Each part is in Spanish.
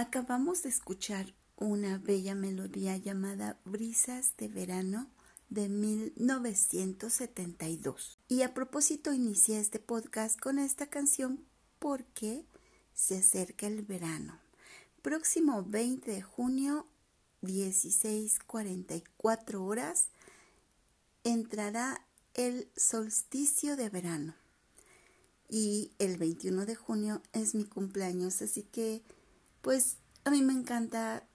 Acabamos de escuchar una bella melodía llamada Brisas de Verano de 1972. Y a propósito inicié este podcast con esta canción porque se acerca el verano. Próximo 20 de junio, 16:44 horas, entrará el solsticio de verano. Y el 21 de junio es mi cumpleaños, así que pues a mí me encanta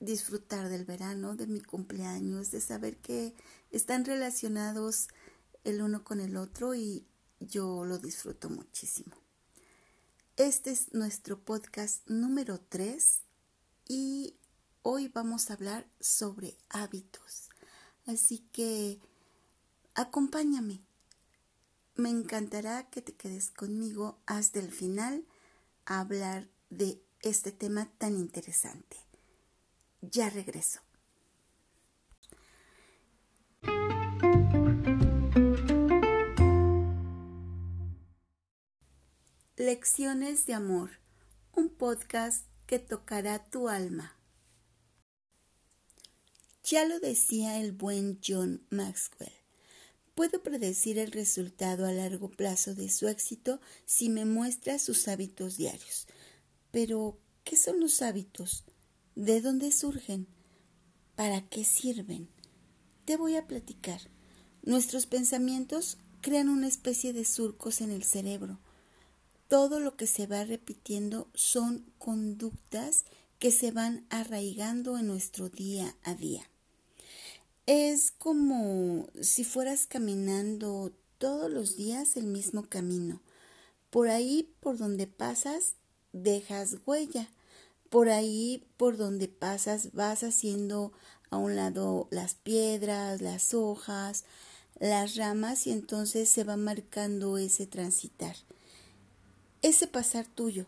disfrutar del verano, de mi cumpleaños, de saber que están relacionados el uno con el otro y yo lo disfruto muchísimo. Este es nuestro podcast número 3 y hoy vamos a hablar sobre hábitos. Así que acompáñame. Me encantará que te quedes conmigo hasta el final a hablar de este tema tan interesante. Ya regreso. Lecciones de Amor, un podcast que tocará tu alma. Ya lo decía el buen John Maxwell. Puedo predecir el resultado a largo plazo de su éxito si me muestra sus hábitos diarios. Pero, ¿qué son los hábitos? ¿De dónde surgen? ¿Para qué sirven? Te voy a platicar. Nuestros pensamientos crean una especie de surcos en el cerebro. Todo lo que se va repitiendo son conductas que se van arraigando en nuestro día a día. Es como si fueras caminando todos los días el mismo camino. Por ahí por donde pasas dejas huella. Por ahí, por donde pasas, vas haciendo a un lado las piedras, las hojas, las ramas y entonces se va marcando ese transitar, ese pasar tuyo.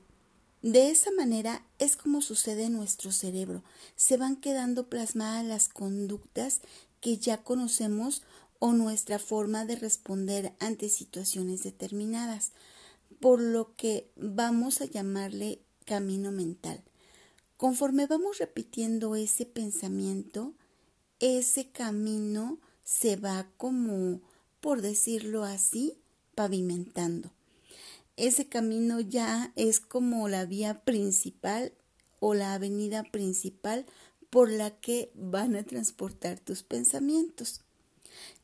De esa manera es como sucede en nuestro cerebro. Se van quedando plasmadas las conductas que ya conocemos o nuestra forma de responder ante situaciones determinadas por lo que vamos a llamarle camino mental. Conforme vamos repitiendo ese pensamiento, ese camino se va como, por decirlo así, pavimentando. Ese camino ya es como la vía principal o la avenida principal por la que van a transportar tus pensamientos.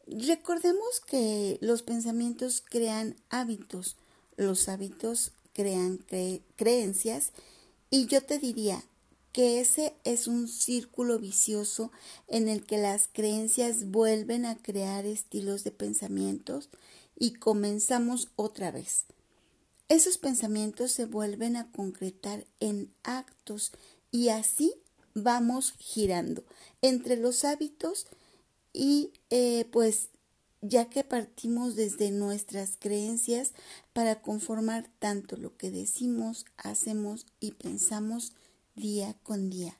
Recordemos que los pensamientos crean hábitos, los hábitos crean creencias y yo te diría que ese es un círculo vicioso en el que las creencias vuelven a crear estilos de pensamientos y comenzamos otra vez. Esos pensamientos se vuelven a concretar en actos y así vamos girando entre los hábitos y eh, pues ya que partimos desde nuestras creencias para conformar tanto lo que decimos, hacemos y pensamos día con día,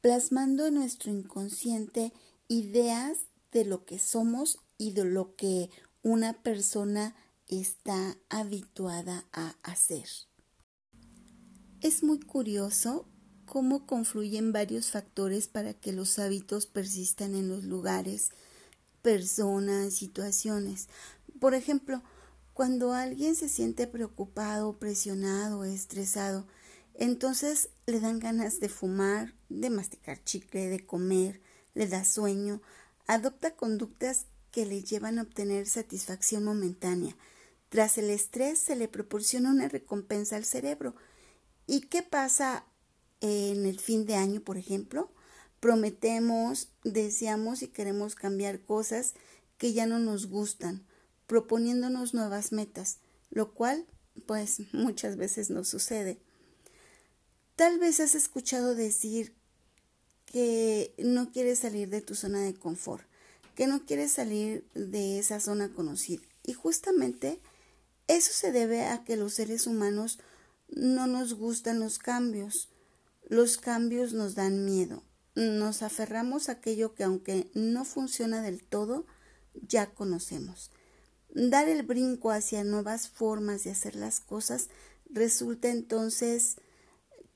plasmando en nuestro inconsciente ideas de lo que somos y de lo que una persona está habituada a hacer. Es muy curioso cómo confluyen varios factores para que los hábitos persistan en los lugares, personas, situaciones. Por ejemplo, cuando alguien se siente preocupado, presionado, estresado, entonces le dan ganas de fumar, de masticar chicle, de comer, le da sueño, adopta conductas que le llevan a obtener satisfacción momentánea. Tras el estrés se le proporciona una recompensa al cerebro. ¿Y qué pasa en el fin de año, por ejemplo? Prometemos, deseamos y queremos cambiar cosas que ya no nos gustan, proponiéndonos nuevas metas, lo cual pues muchas veces no sucede. Tal vez has escuchado decir que no quieres salir de tu zona de confort, que no quieres salir de esa zona conocida. Y justamente eso se debe a que los seres humanos no nos gustan los cambios. Los cambios nos dan miedo nos aferramos a aquello que aunque no funciona del todo, ya conocemos. Dar el brinco hacia nuevas formas de hacer las cosas resulta entonces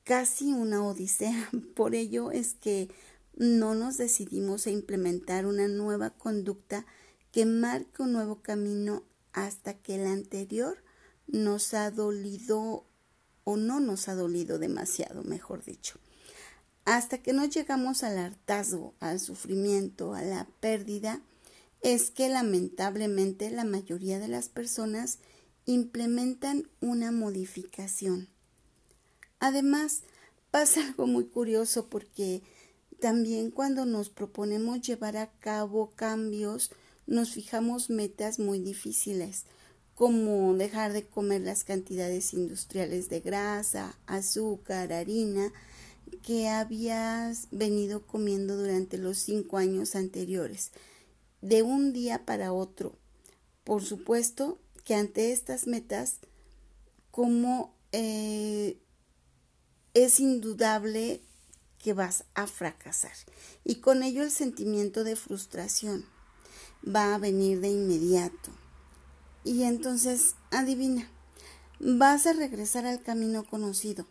casi una odisea. Por ello es que no nos decidimos a implementar una nueva conducta que marque un nuevo camino hasta que el anterior nos ha dolido o no nos ha dolido demasiado, mejor dicho. Hasta que no llegamos al hartazgo, al sufrimiento, a la pérdida, es que lamentablemente la mayoría de las personas implementan una modificación. Además, pasa algo muy curioso porque también cuando nos proponemos llevar a cabo cambios, nos fijamos metas muy difíciles, como dejar de comer las cantidades industriales de grasa, azúcar, harina, que habías venido comiendo durante los cinco años anteriores, de un día para otro. Por supuesto que ante estas metas, como eh, es indudable que vas a fracasar y con ello el sentimiento de frustración va a venir de inmediato. Y entonces, adivina, vas a regresar al camino conocido,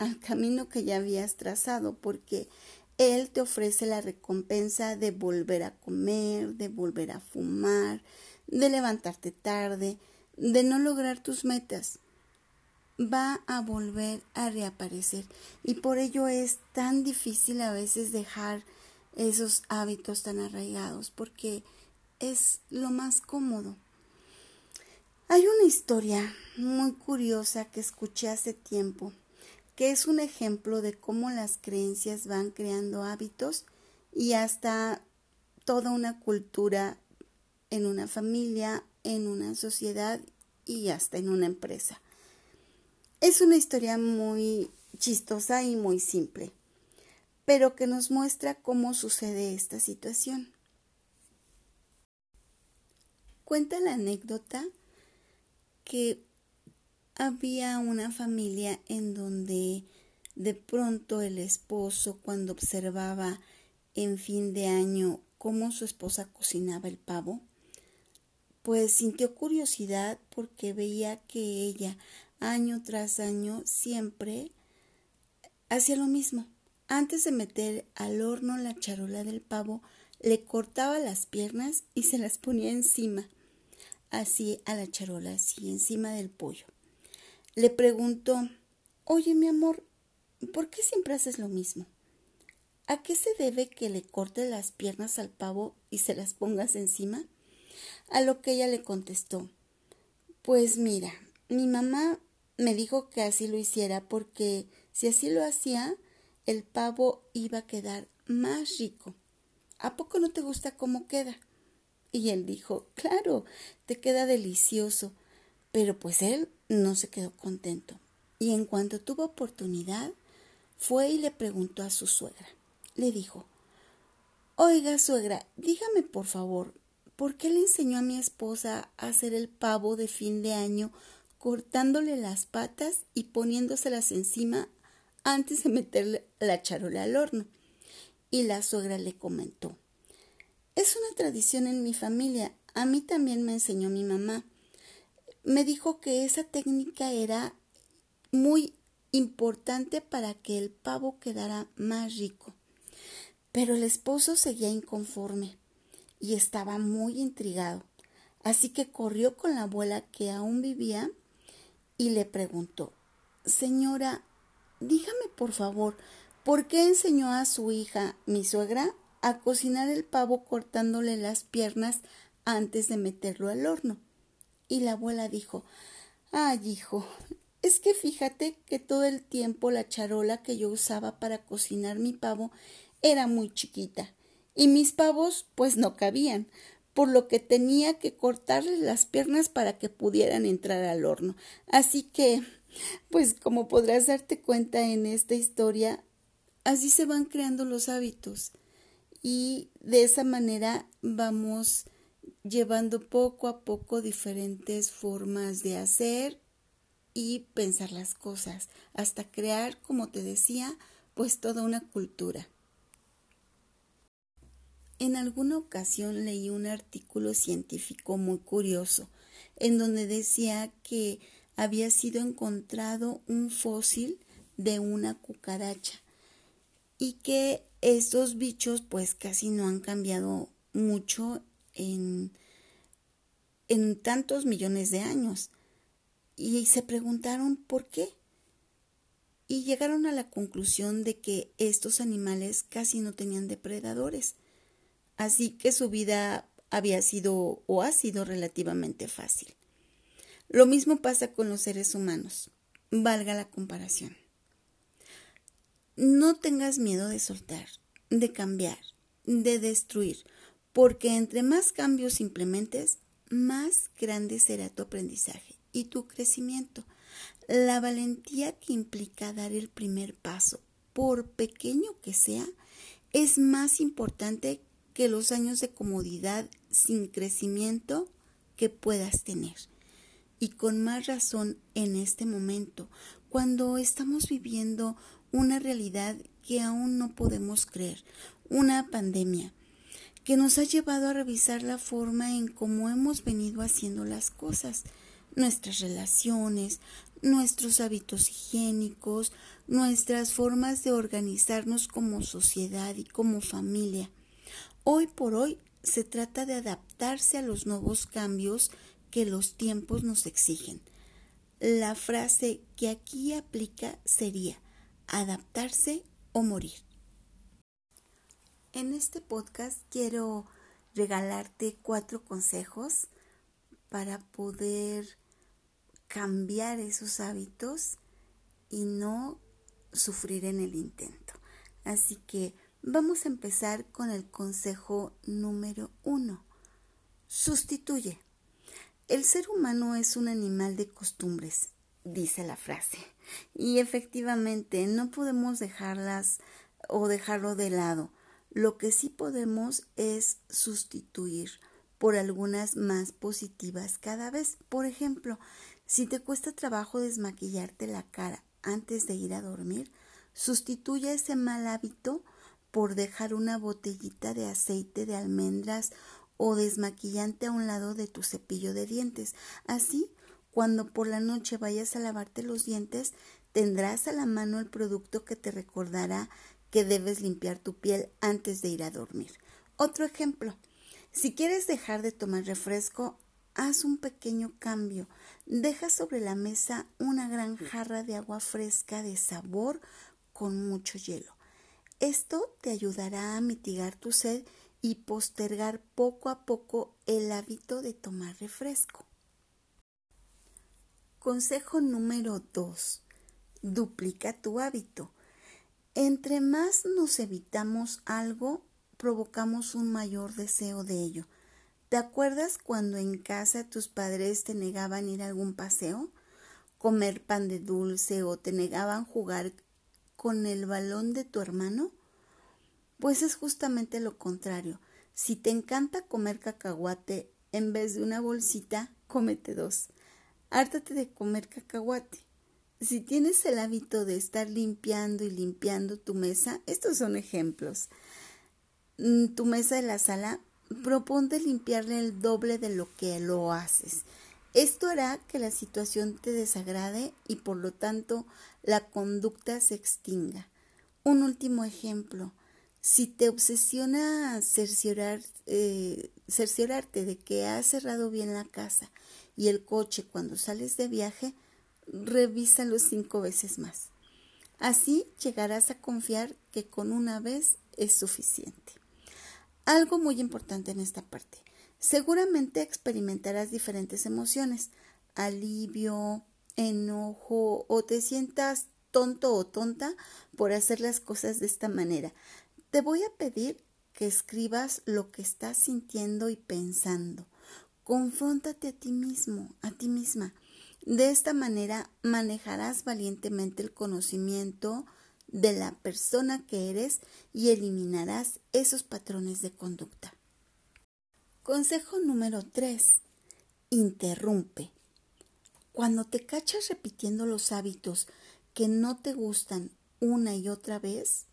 al camino que ya habías trazado, porque Él te ofrece la recompensa de volver a comer, de volver a fumar, de levantarte tarde, de no lograr tus metas. Va a volver a reaparecer y por ello es tan difícil a veces dejar esos hábitos tan arraigados porque es lo más cómodo. Hay una historia muy curiosa que escuché hace tiempo, que es un ejemplo de cómo las creencias van creando hábitos y hasta toda una cultura en una familia, en una sociedad y hasta en una empresa. Es una historia muy chistosa y muy simple, pero que nos muestra cómo sucede esta situación. Cuenta la anécdota que había una familia en donde de pronto el esposo, cuando observaba en fin de año cómo su esposa cocinaba el pavo, pues sintió curiosidad porque veía que ella año tras año siempre hacía lo mismo. Antes de meter al horno la charola del pavo, le cortaba las piernas y se las ponía encima así a la charola, así encima del pollo. Le preguntó, Oye, mi amor, ¿por qué siempre haces lo mismo? ¿A qué se debe que le cortes las piernas al pavo y se las pongas encima? A lo que ella le contestó, Pues mira, mi mamá me dijo que así lo hiciera porque si así lo hacía, el pavo iba a quedar más rico. ¿A poco no te gusta cómo queda? Y él dijo, claro, te queda delicioso. Pero pues él no se quedó contento. Y en cuanto tuvo oportunidad, fue y le preguntó a su suegra. Le dijo, Oiga, suegra, dígame por favor, ¿por qué le enseñó a mi esposa a hacer el pavo de fin de año cortándole las patas y poniéndoselas encima antes de meterle la charola al horno? Y la suegra le comentó, es una tradición en mi familia. A mí también me enseñó mi mamá. Me dijo que esa técnica era muy importante para que el pavo quedara más rico. Pero el esposo seguía inconforme y estaba muy intrigado. Así que corrió con la abuela que aún vivía y le preguntó Señora, dígame por favor, ¿por qué enseñó a su hija, mi suegra, a cocinar el pavo cortándole las piernas antes de meterlo al horno. Y la abuela dijo Ay, hijo, es que fíjate que todo el tiempo la charola que yo usaba para cocinar mi pavo era muy chiquita, y mis pavos pues no cabían, por lo que tenía que cortarle las piernas para que pudieran entrar al horno. Así que, pues como podrás darte cuenta en esta historia, así se van creando los hábitos y de esa manera vamos llevando poco a poco diferentes formas de hacer y pensar las cosas hasta crear, como te decía, pues toda una cultura. En alguna ocasión leí un artículo científico muy curioso en donde decía que había sido encontrado un fósil de una cucaracha y que estos bichos pues casi no han cambiado mucho en, tantos millones de años. Y se preguntaron por qué. Y llegaron a la conclusión de que estos animales casi no tenían depredadores. Así que su vida había sido o ha sido relativamente fácil. Lo mismo pasa con los seres humanos. Valga la comparación. No tengas miedo de soltar, de cambiar, de destruir, porque entre más cambios implementes, más grande será tu aprendizaje y tu crecimiento. La valentía que implica dar el primer paso, por pequeño que sea, es más importante que los años de comodidad sin crecimiento que puedas tener. Y con más razón en este momento, cuando estamos viviendo una realidad que aún no podemos creer, una pandemia que nos ha llevado a revisar la forma en cómo hemos venido haciendo las cosas, nuestras relaciones, nuestros hábitos higiénicos, nuestras formas de organizarnos como sociedad y como familia. Hoy por hoy se trata de adaptarse a los nuevos cambios que los tiempos nos exigen. La frase que aquí aplica sería adaptarse o morir. En este podcast quiero regalarte cuatro consejos para poder cambiar esos hábitos y no sufrir en el intento. Así que vamos a empezar con el consejo número uno. Sustituye. El ser humano es un animal de costumbres, dice la frase. Y efectivamente, no podemos dejarlas o dejarlo de lado. Lo que sí podemos es sustituir por algunas más positivas cada vez. Por ejemplo, si te cuesta trabajo desmaquillarte la cara antes de ir a dormir, sustituye ese mal hábito por dejar una botellita de aceite de almendras o desmaquillante a un lado de tu cepillo de dientes. Así cuando por la noche vayas a lavarte los dientes, tendrás a la mano el producto que te recordará que debes limpiar tu piel antes de ir a dormir. Otro ejemplo, si quieres dejar de tomar refresco, haz un pequeño cambio. Deja sobre la mesa una gran jarra de agua fresca de sabor con mucho hielo. Esto te ayudará a mitigar tu sed y postergar poco a poco el hábito de tomar refresco. Consejo número 2. Duplica tu hábito. Entre más nos evitamos algo, provocamos un mayor deseo de ello. ¿Te acuerdas cuando en casa tus padres te negaban ir a algún paseo? ¿Comer pan de dulce o te negaban jugar con el balón de tu hermano? Pues es justamente lo contrario. Si te encanta comer cacahuate, en vez de una bolsita, cómete dos. Hártate de comer cacahuate. Si tienes el hábito de estar limpiando y limpiando tu mesa, estos son ejemplos. Mm, tu mesa de la sala, proponte limpiarle el doble de lo que lo haces. Esto hará que la situación te desagrade y por lo tanto la conducta se extinga. Un último ejemplo. Si te obsesiona eh, cerciorarte de que has cerrado bien la casa y el coche cuando sales de viaje, revísalo cinco veces más. Así llegarás a confiar que con una vez es suficiente. Algo muy importante en esta parte. Seguramente experimentarás diferentes emociones, alivio, enojo o te sientas tonto o tonta por hacer las cosas de esta manera. Te voy a pedir que escribas lo que estás sintiendo y pensando. Confróntate a ti mismo, a ti misma. De esta manera manejarás valientemente el conocimiento de la persona que eres y eliminarás esos patrones de conducta. Consejo número 3. Interrumpe. Cuando te cachas repitiendo los hábitos que no te gustan una y otra vez,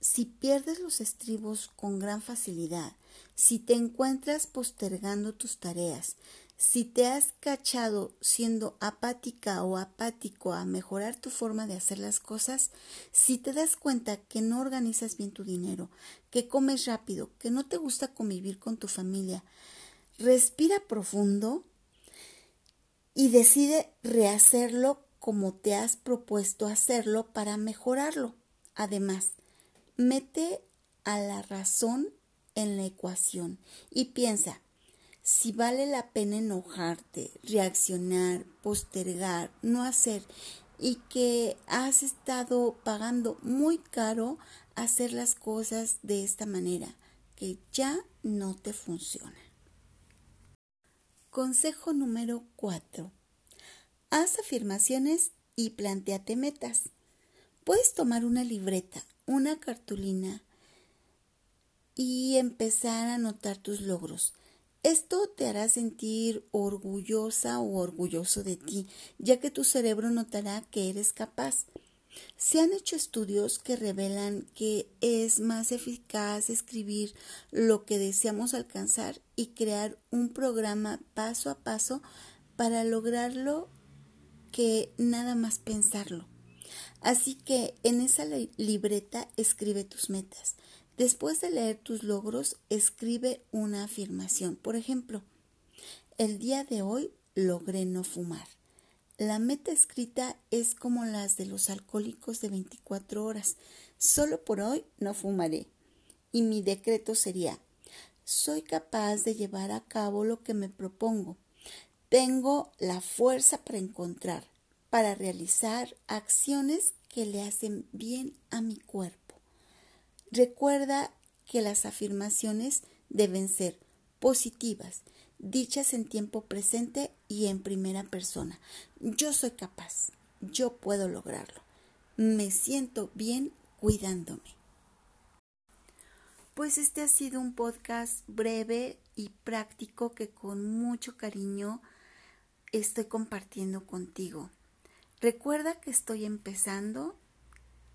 si pierdes los estribos con gran facilidad, si te encuentras postergando tus tareas, Si te has cachado siendo apática o apático a mejorar tu forma de hacer las cosas, si te das cuenta que no organizas bien tu dinero, que comes rápido, que no te gusta convivir con tu familia, respira profundo y decide rehacerlo como te has propuesto hacerlo para mejorarlo. Además, mete a la razón en la ecuación y piensa si vale la pena enojarte, reaccionar, postergar, no hacer y que has estado pagando muy caro hacer las cosas de esta manera, que ya no te funciona. Consejo número 4. Haz afirmaciones y planteate metas. Puedes tomar una libreta, una cartulina y empezar a anotar tus logros. Esto te hará sentir orgullosa o orgulloso de ti, ya que tu cerebro notará que eres capaz. Se han hecho estudios que revelan que es más eficaz escribir lo que deseamos alcanzar y crear un programa paso a paso para lograrlo que nada más pensarlo. Así que en esa libreta escribe tus metas. Después de leer tus logros, escribe una afirmación. Por ejemplo, el día de hoy logré no fumar. La meta escrita es como las de los alcohólicos de 24 horas. Solo por hoy no fumaré. Y mi decreto sería, soy capaz de llevar a cabo lo que me propongo. Tengo la fuerza para encontrar, para realizar acciones que le hacen bien a mi cuerpo. Recuerda que las afirmaciones deben ser positivas, dichas en tiempo presente y en primera persona. Yo soy capaz, yo puedo lograrlo. Me siento bien cuidándome. Pues este ha sido un podcast breve y práctico que con mucho cariño estoy compartiendo contigo. Recuerda que estoy empezando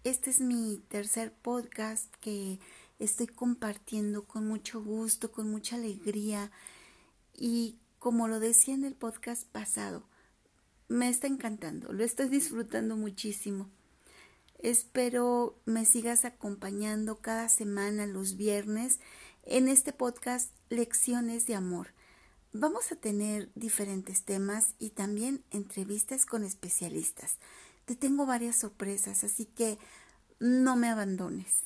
este es mi tercer podcast que estoy compartiendo con mucho gusto, con mucha alegría y como lo decía en el podcast pasado, me está encantando, lo estoy disfrutando muchísimo. Espero me sigas acompañando cada semana los viernes en este podcast Lecciones de Amor. Vamos a tener diferentes temas y también entrevistas con especialistas. Te tengo varias sorpresas, así que no me abandones.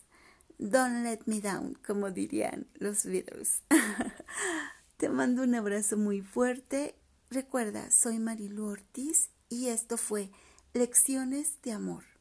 Don't let me down, como dirían los Beatles. Te mando un abrazo muy fuerte. Recuerda, soy Marilu Ortiz y esto fue Lecciones de Amor.